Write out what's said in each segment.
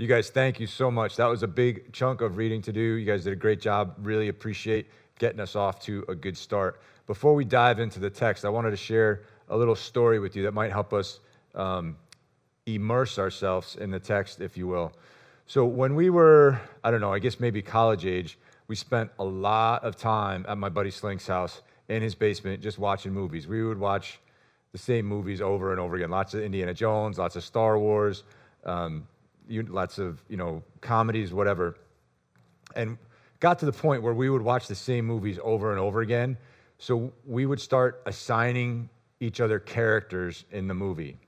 You guys, thank you so much. That was a big chunk of reading to do. You guys did a great job. Really appreciate getting us off to a good start. Before we dive into the text, I wanted to share a little story with you that might help us um, immerse ourselves in the text, if you will. So, when we were, I don't know, I guess maybe college age, we spent a lot of time at my buddy Slink's house in his basement just watching movies. We would watch the same movies over and over again lots of Indiana Jones, lots of Star Wars. Um, lots of you know comedies, whatever, and got to the point where we would watch the same movies over and over again. So we would start assigning each other characters in the movie.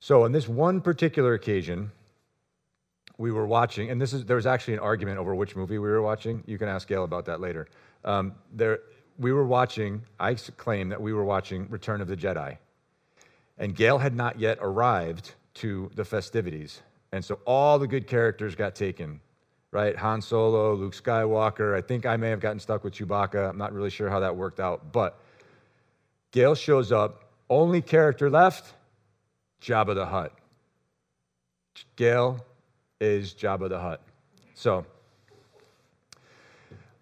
So on this one particular occasion, we were watching, and this is there was actually an argument over which movie we were watching. You can ask Gail about that later. Um, there, we were watching. I claim that we were watching Return of the Jedi, and Gail had not yet arrived to the festivities. And so all the good characters got taken, right? Han Solo, Luke Skywalker. I think I may have gotten stuck with Chewbacca. I'm not really sure how that worked out. But Gail shows up. Only character left Jabba the Hutt. Gail is Jabba the Hutt. So,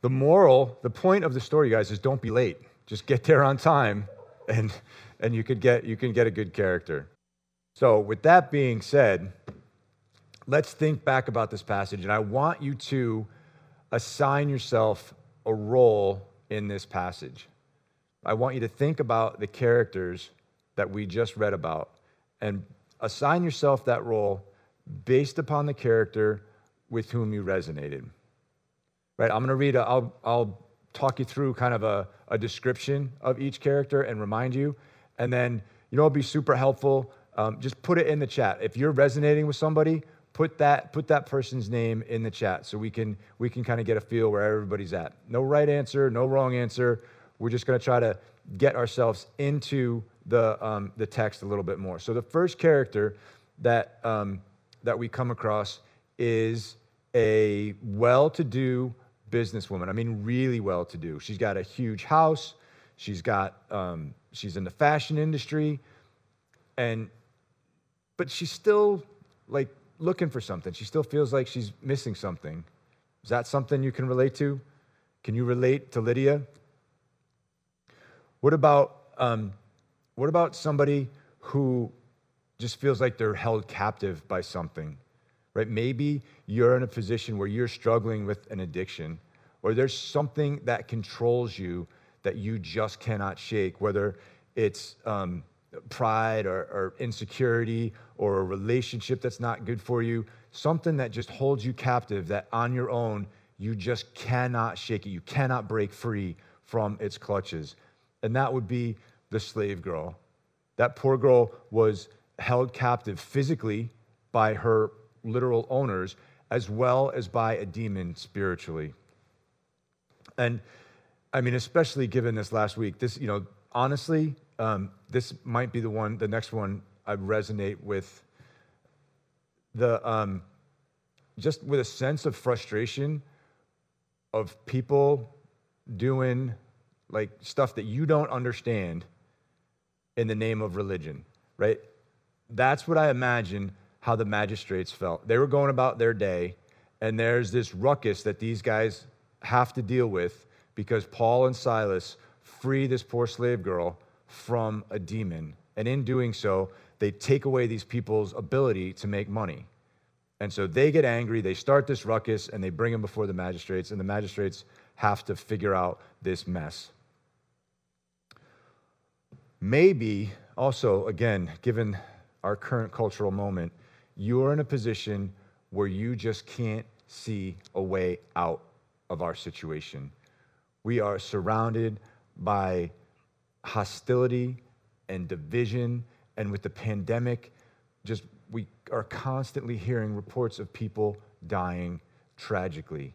the moral, the point of the story, guys, is don't be late. Just get there on time, and, and you, could get, you can get a good character. So, with that being said, let's think back about this passage, and I want you to assign yourself a role in this passage. I want you to think about the characters that we just read about and assign yourself that role based upon the character with whom you resonated. Right? I'm going to read, i will I'll talk you through kind of a, a description of each character and remind you. And then, you know, it'll be super helpful. Um, just put it in the chat. If you're resonating with somebody, put that put that person's name in the chat so we can we can kind of get a feel where everybody's at. No right answer, no wrong answer. We're just going to try to get ourselves into the um, the text a little bit more. So the first character that um, that we come across is a well-to-do businesswoman. I mean, really well-to-do. She's got a huge house. She's got um, she's in the fashion industry, and but she's still like looking for something. She still feels like she's missing something. Is that something you can relate to? Can you relate to Lydia? What about, um, what about somebody who just feels like they're held captive by something? Right? Maybe you're in a position where you're struggling with an addiction, or there's something that controls you that you just cannot shake, whether it's um, pride or, or insecurity or a relationship that's not good for you, something that just holds you captive, that on your own, you just cannot shake it. You cannot break free from its clutches. And that would be the slave girl. That poor girl was held captive physically by her literal owners, as well as by a demon spiritually. And I mean, especially given this last week, this, you know, honestly, um, this might be the one, the next one I resonate with. The um, just with a sense of frustration of people doing like stuff that you don't understand in the name of religion, right? That's what I imagine how the magistrates felt. They were going about their day, and there's this ruckus that these guys have to deal with because Paul and Silas free this poor slave girl from a demon. And in doing so, they take away these people's ability to make money. And so they get angry, they start this ruckus, and they bring him before the magistrates, and the magistrates have to figure out this mess. Maybe also, again, given our current cultural moment, you're in a position where you just can't see a way out of our situation. We are surrounded by hostility and division. And with the pandemic, just we are constantly hearing reports of people dying tragically.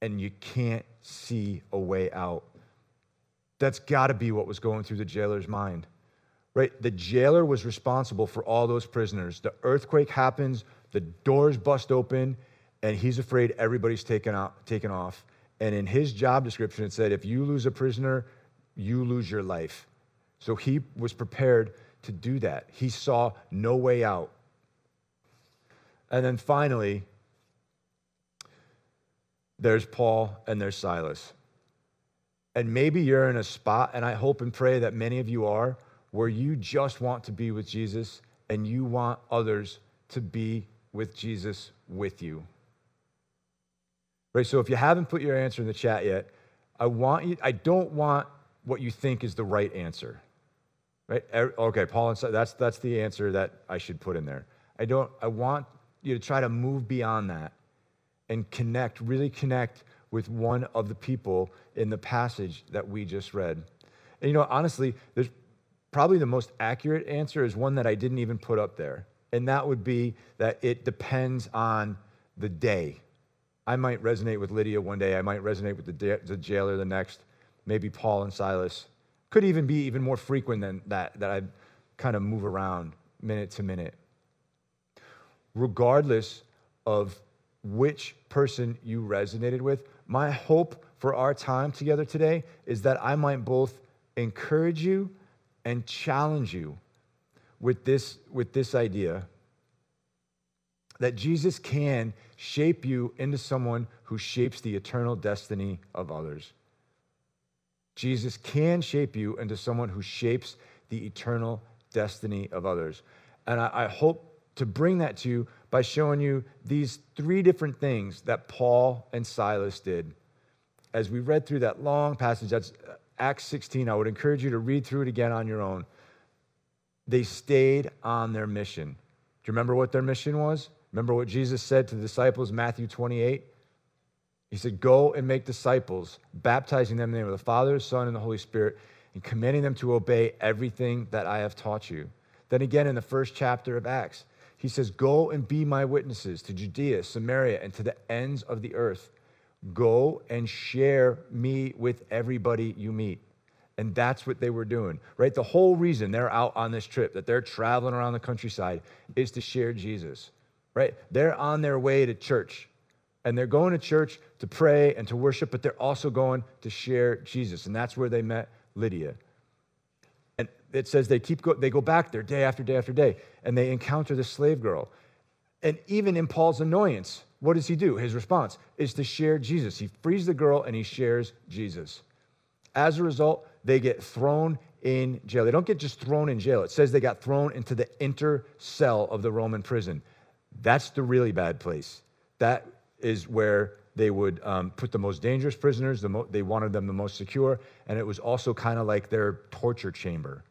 And you can't see a way out. That's got to be what was going through the jailer's mind. Right? The jailer was responsible for all those prisoners. The earthquake happens, the doors bust open, and he's afraid everybody's taken, out, taken off. And in his job description, it said if you lose a prisoner, you lose your life. So he was prepared to do that. He saw no way out. And then finally, there's Paul and there's Silas. And maybe you're in a spot, and I hope and pray that many of you are, where you just want to be with Jesus and you want others to be with Jesus with you. Right? So if you haven't put your answer in the chat yet, I want you, I don't want what you think is the right answer. Right? Er, okay, Paul and that's that's the answer that I should put in there. I don't I want you to try to move beyond that and connect, really connect with one of the people in the passage that we just read. And you know, honestly, there's probably the most accurate answer is one that I didn't even put up there. And that would be that it depends on the day. I might resonate with Lydia one day, I might resonate with the, the jailer the next, maybe Paul and Silas. Could even be even more frequent than that, that I kind of move around minute to minute. Regardless of which person you resonated with, my hope for our time together today is that I might both encourage you and challenge you with this, with this idea that Jesus can shape you into someone who shapes the eternal destiny of others. Jesus can shape you into someone who shapes the eternal destiny of others. And I, I, hope to bring that to you by showing you these three different things that Paul and Silas did. As we read through that long passage, that's uh, Acts 16, I would encourage you to read through it again on your own. They stayed on their mission. Do you remember what their mission was? Remember what Jesus said to the disciples, Matthew 28? He said, Go and make disciples, baptizing them in the name of the Father, Son, and the Holy Spirit, and commanding them to obey everything that I have taught you. Then again, in the first chapter of Acts, he says, Go and be my witnesses to Judea, Samaria, and to the ends of the earth. Go and share me with everybody you meet. And that's what they were doing, right? The whole reason they're out on this trip, that they're traveling around the countryside, is to share Jesus right? They're on their way to church and they're going to church to pray and to worship, but they're also going to share Jesus. And that's where they met Lydia. And it says they keep go, they go back there day after day after day, and they encounter the slave girl. And even in Paul's annoyance, what does he do? His response is to share Jesus. He frees the girl and he shares Jesus. As a result, they get thrown in jail. They don't get just thrown in jail. It says they got thrown into the inner cell of the Roman prison. That's the really bad place. That is where they would um, put the most dangerous prisoners. The mo- they wanted them the most secure, and it was also kind of like their torture chamber.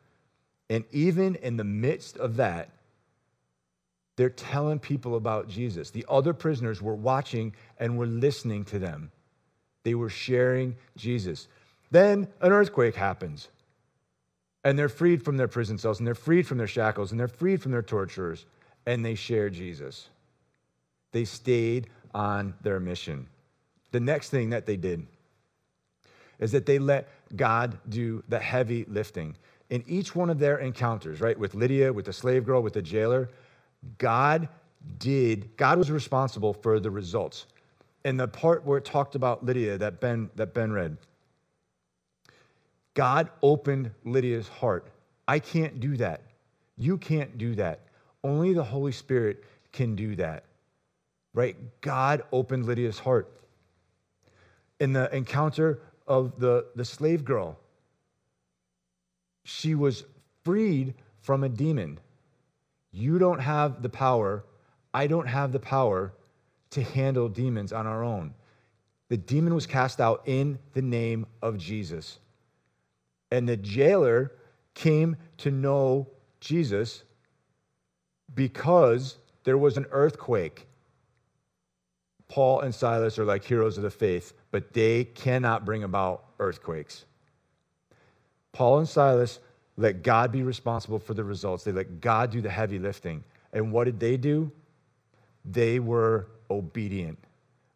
And even in the midst of that, they're telling people about Jesus. The other prisoners were watching and were listening to them. They were sharing Jesus. Then an earthquake happens, and they're freed from their prison cells, and they're freed from their shackles, and they're freed from their torturers and they share Jesus. They stayed on their mission. The next thing that they did is that they let God do the heavy lifting. In each one of their encounters, right, with Lydia, with the slave girl, with the jailer, God did, God was responsible for the results. And the part where it talked about Lydia that Ben, that ben read, God opened Lydia's heart. I can't do that. You can't do that. Only the Holy Spirit can do that. Right? God opened Lydia's heart. In the encounter of the, the slave girl, she was freed from a demon. You don't have the power, I don't have the power to handle demons on our own. The demon was cast out in the name of Jesus. And the jailer came to know Jesus because there was an earthquake. Paul and Silas are like heroes of the faith, but they cannot bring about earthquakes. Paul and Silas let God be responsible for the results. They let God do the heavy lifting. And what did they do? They were obedient.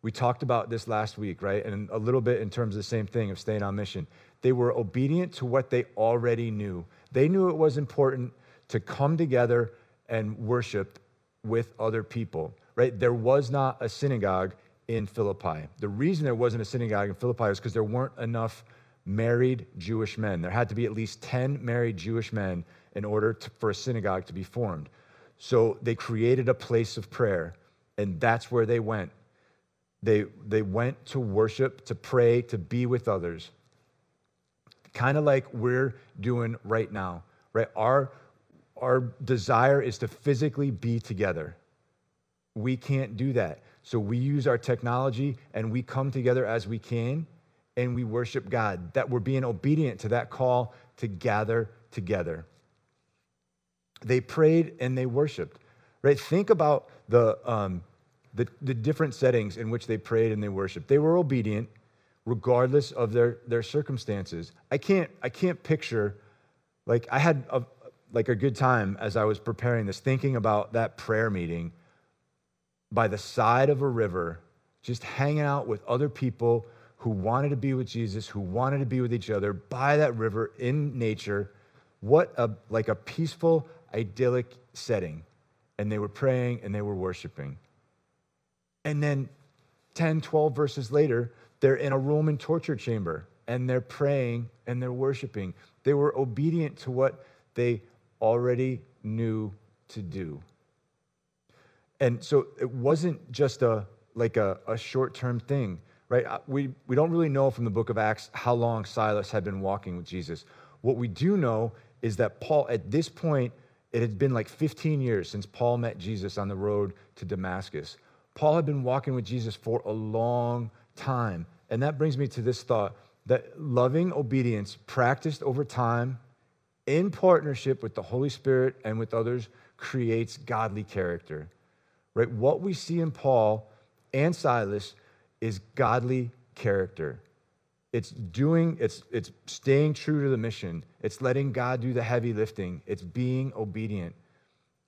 We talked about this last week, right? And a little bit in terms of the same thing of staying on mission. They were obedient to what they already knew. They knew it was important to come together and worship with other people, right? There was not a synagogue in Philippi. The reason there wasn't a synagogue in Philippi was because there weren't enough married Jewish men. There had to be at least 10 married Jewish men in order to, for a synagogue to be formed. So they created a place of prayer and that's where they went. They, they went to worship, to pray, to be with others. Kind of like we're doing right now, right? Our, our desire is to physically be together. We can't do that. So we use our technology and we come together as we can and we worship God, that we're being obedient to that call to gather together. They prayed and they worshiped, right? Think about the, um, the, the different settings in which they prayed and they worshiped. They were obedient regardless of their, their circumstances. I can't, I can't picture, like, I had a, like a good time as I was preparing this, thinking about that prayer meeting by the side of a river, just hanging out with other people who wanted to be with Jesus, who wanted to be with each other by that river in nature. What a like a peaceful, idyllic setting. And they were praying and they were worshiping. And then 10, 12 verses later, they're in a Roman torture chamber and they're praying and they're worshiping. They were obedient to what they already knew to do. And so it wasn't just a like a, a short-term thing, right? Uh, we, we don't really know from the book of Acts how long Silas had been walking with Jesus. What we do know is that Paul, at this point, it had been like 15 years since Paul met Jesus on the road to Damascus. Paul had been walking with Jesus for a long time. And that brings me to this thought that loving obedience practiced over time in partnership with the Holy Spirit and with others creates godly character right? What we see in Paul and Silas is godly character. It's doing, it's, it's staying true to the mission. It's letting God do the heavy lifting. It's being obedient.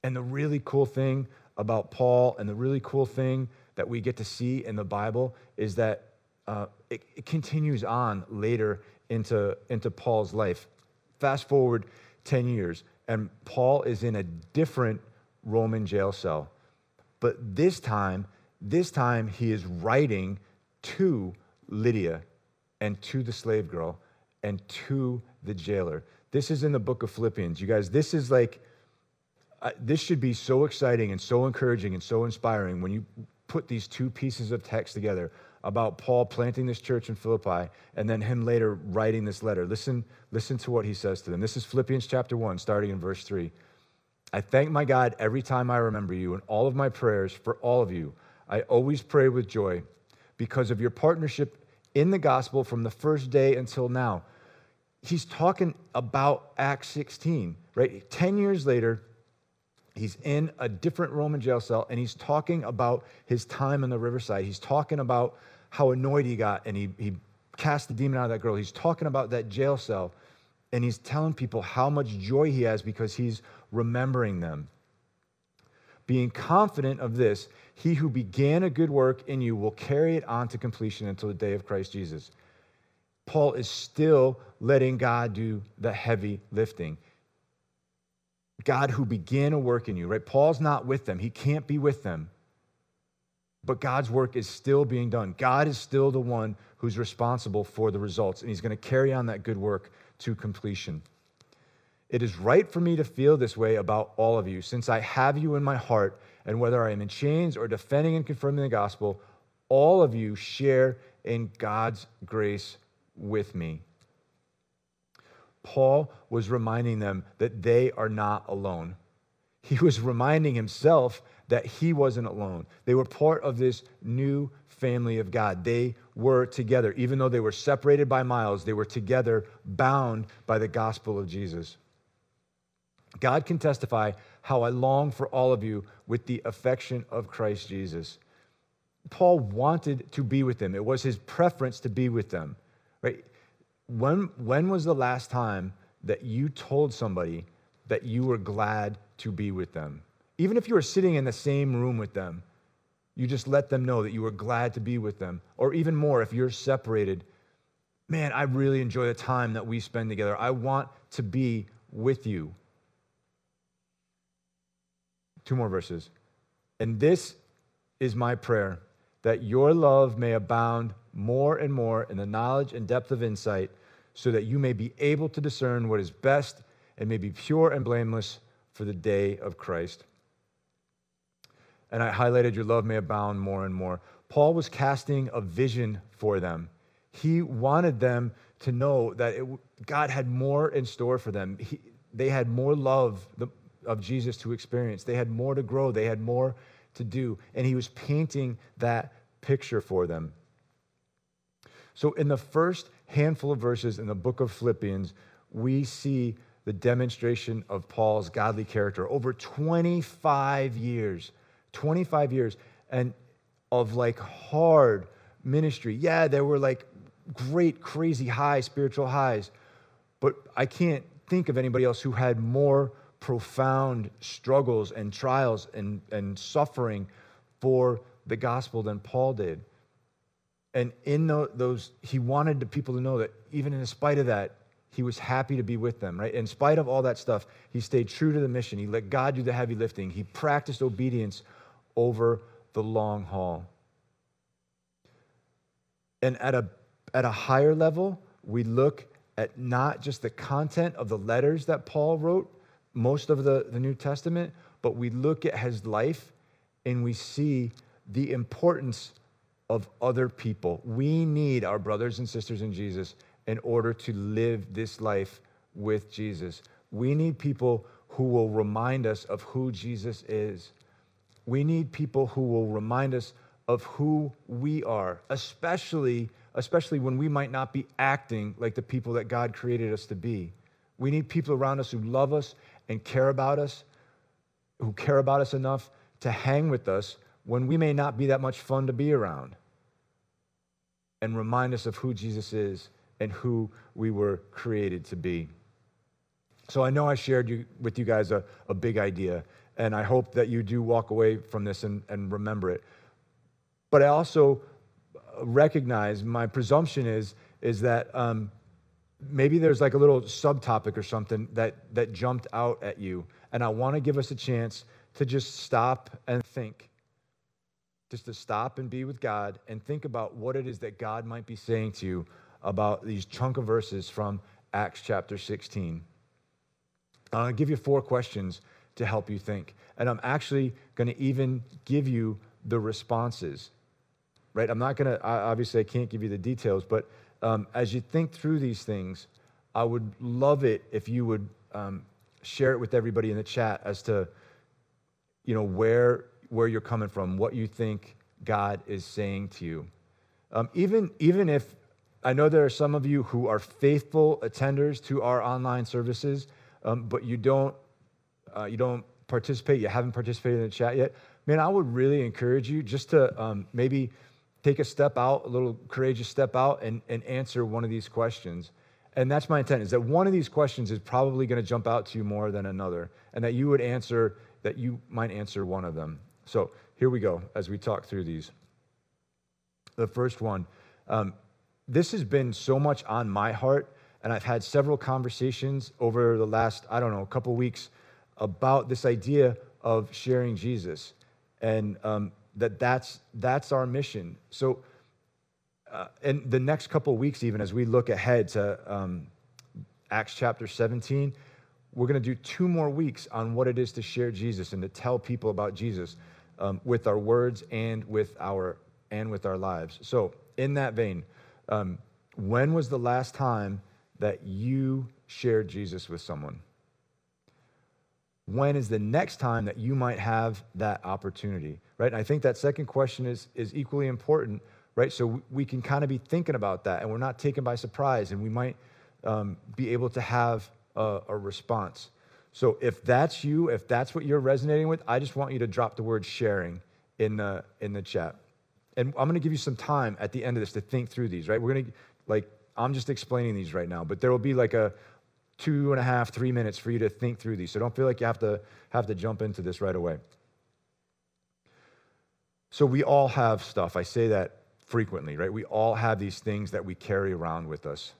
And the really cool thing about Paul and the really cool thing that we get to see in the Bible is that uh, it, it continues on later into, into Paul's life. Fast forward 10 years, and Paul is in a different Roman jail cell. But this time, this time he is writing to Lydia and to the slave girl and to the jailer. This is in the book of Philippians. You guys, this is like, this should be so exciting and so encouraging and so inspiring when you put these two pieces of text together about Paul planting this church in Philippi and then him later writing this letter. Listen, listen to what he says to them. This is Philippians chapter 1, starting in verse 3. I thank my God every time I remember you and all of my prayers for all of you. I always pray with joy because of your partnership in the gospel from the first day until now. He's talking about Acts 16, right? 10 years later, he's in a different Roman jail cell and he's talking about his time in the riverside. He's talking about how annoyed he got and he, he cast the demon out of that girl. He's talking about that jail cell and he's telling people how much joy he has because he's remembering them. Being confident of this, he who began a good work in you will carry it on to completion until the day of Christ Jesus. Paul is still letting God do the heavy lifting. God who began a work in you, right? Paul's not with them, he can't be with them. But God's work is still being done. God is still the one who's responsible for the results, and he's going to carry on that good work to completion. It is right for me to feel this way about all of you, since I have you in my heart, and whether I am in chains or defending and confirming the gospel, all of you share in God's grace with me. Paul was reminding them that they are not alone. He was reminding himself that he wasn't alone. They were part of this new family of God. They were together. Even though they were separated by miles, they were together, bound by the gospel of Jesus. God can testify how I long for all of you with the affection of Christ Jesus. Paul wanted to be with them. It was his preference to be with them. Right? When, when was the last time that you told somebody that you were glad to be with them? Even if you were sitting in the same room with them, you just let them know that you were glad to be with them. Or even more, if you're separated, man, I really enjoy the time that we spend together. I want to be with you. Two more verses. And this is my prayer that your love may abound more and more in the knowledge and depth of insight, so that you may be able to discern what is best and may be pure and blameless for the day of Christ. and I highlighted your love may abound more and more. Paul was casting a vision for them. He wanted them to know that it, God had more in store for them. He, they had more love of Jesus to experience. They had more to grow. They had more to do. And he was painting that picture for them. So, in the first handful of verses in the book of Philippians, we see the demonstration of Paul's godly character over 25 years. 25 years and of like hard ministry. Yeah, there were like great, crazy high spiritual highs, but I can't think of anybody else who had more profound struggles and trials and, and suffering for the gospel than Paul did. And in those, he wanted the people to know that even in spite of that, he was happy to be with them, right? In spite of all that stuff, he stayed true to the mission. He let God do the heavy lifting. He practiced obedience over the long haul. And at a, at a higher level, we look at not just the content of the letters that Paul wrote, most of the, the New Testament, but we look at his life and we see the importance of other people. We need our brothers and sisters in Jesus in order to live this life with Jesus. We need people who will remind us of who Jesus is. We need people who will remind us of who we are, especially, especially when we might not be acting like the people that God created us to be. We need people around us who love us and care about us, who care about us enough to hang with us when we may not be that much fun to be around and remind us of who Jesus is and who we were created to be. So I know I shared you, with you guys a, a big idea, and I hope that you do walk away from this and, and remember it. But I also recognize my presumption is, is that um, maybe there's like a little subtopic or something that, that jumped out at you. And I want to give us a chance to just stop and think. Just to stop and be with God and think about what it is that God might be saying to you about these chunk of verses from Acts chapter 16. I'll give you four questions to help you think. And I'm actually going to even give you the responses, right? I'm not going to, obviously, I can't give you the details, but um, as you think through these things, I would love it if you would um, share it with everybody in the chat as to, you know, where, where you're coming from, what you think God is saying to you. Um, even, even if I know there are some of you who are faithful attenders to our online services, um, but you don't, uh, you don't participate, you haven't participated in the chat yet. Man, I would really encourage you just to um, maybe take a step out, a little courageous step out, and, and answer one of these questions. And that's my intent is that one of these questions is probably going to jump out to you more than another, and that you would answer, that you might answer one of them. So here we go as we talk through these. The first one um, this has been so much on my heart, and I've had several conversations over the last, I don't know, a couple weeks about this idea of sharing Jesus. And um, that that's, that's our mission. So, uh, in the next couple weeks, even as we look ahead to um, Acts chapter 17, we're going to do two more weeks on what it is to share Jesus and to tell people about Jesus um, with our words and with our and with our lives. So, in that vein, um, when was the last time that you shared Jesus with someone? When is the next time that you might have that opportunity right? And i think that second question is is equally important right? So we can kind of be thinking about that and we're not taken by surprise and we might um, be able to have a, a response. So if that's you if that's what you're resonating with i just want you to drop the word sharing in the in the chat. And i'm going to give you some time at the end of this to think through these right? We're going to like i'm just explaining these right now but there will be like a two and a half, three minutes for you to think through these. So don't feel like you have to have to jump into this right away. So we all have stuff. I say that frequently, right? We all have these things that we carry around with us.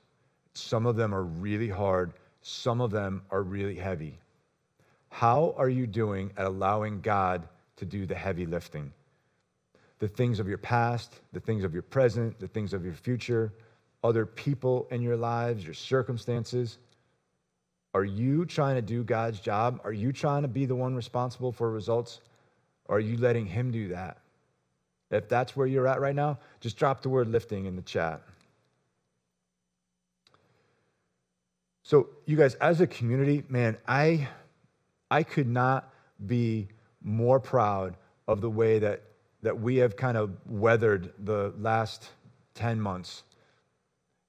Some of them are really hard, some of them are really heavy. How are you doing at allowing God to do the heavy lifting? The things of your past, the things of your present, the things of your future, other people in your lives, your circumstances. Are you trying to do God's job? Are you trying to be the one responsible for results? Or are you letting Him do that? If that's where you're at right now, just drop the word lifting in the chat. So, you guys, as a community, man, I, I could not be more proud of the way that, that we have kind of weathered the last 10 months.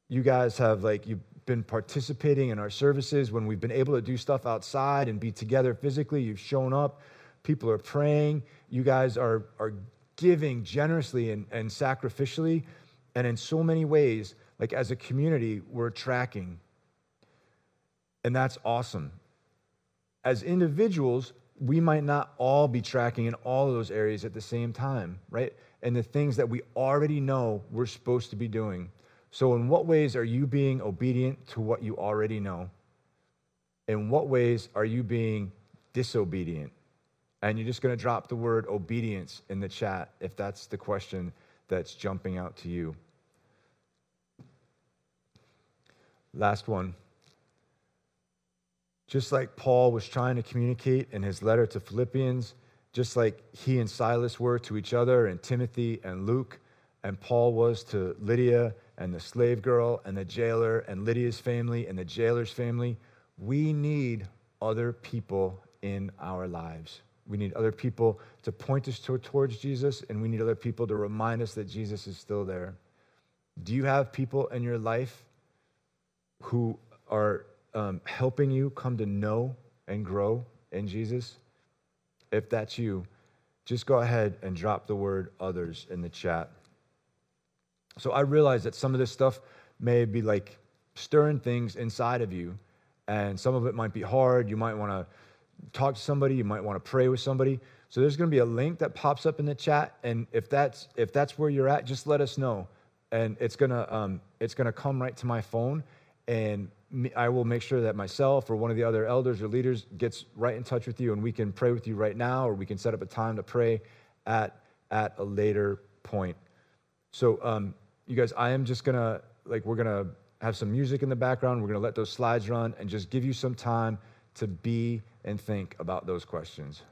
You guys have, like, you've been participating in our services when we've been able to do stuff outside and be together physically. You've shown up. People are praying. You guys are, are giving generously and, and sacrificially. And in so many ways, like as a community, we're tracking. And that's awesome. As individuals, we might not all be tracking in all of those areas at the same time, right? And the things that we already know we're supposed to be doing. So, in what ways are you being obedient to what you already know? In what ways are you being disobedient? And you're just going to drop the word obedience in the chat if that's the question that's jumping out to you. Last one. Just like Paul was trying to communicate in his letter to Philippians, just like he and Silas were to each other, and Timothy and Luke, and Paul was to Lydia and the slave girl and the jailer and Lydia's family and the jailer's family, we need other people in our lives. We need other people to point us towards Jesus, and we need other people to remind us that Jesus is still there. Do you have people in your life who are um, helping you come to know and grow in Jesus? If that's you, just go ahead and drop the word others in the chat. So I realize that some of this stuff may be like stirring things inside of you, and some of it might be hard. You might want to talk to somebody, you might want to pray with somebody. So there's going to be a link that pops up in the chat, and if that's if that's where you're at, just let us know, and it's gonna um, it's gonna come right to my phone, and I will make sure that myself or one of the other elders or leaders gets right in touch with you, and we can pray with you right now, or we can set up a time to pray at at a later point. So, um, you guys, I am just gonna like we're gonna have some music in the background. We're gonna let those slides run and just give you some time to be and think about those questions.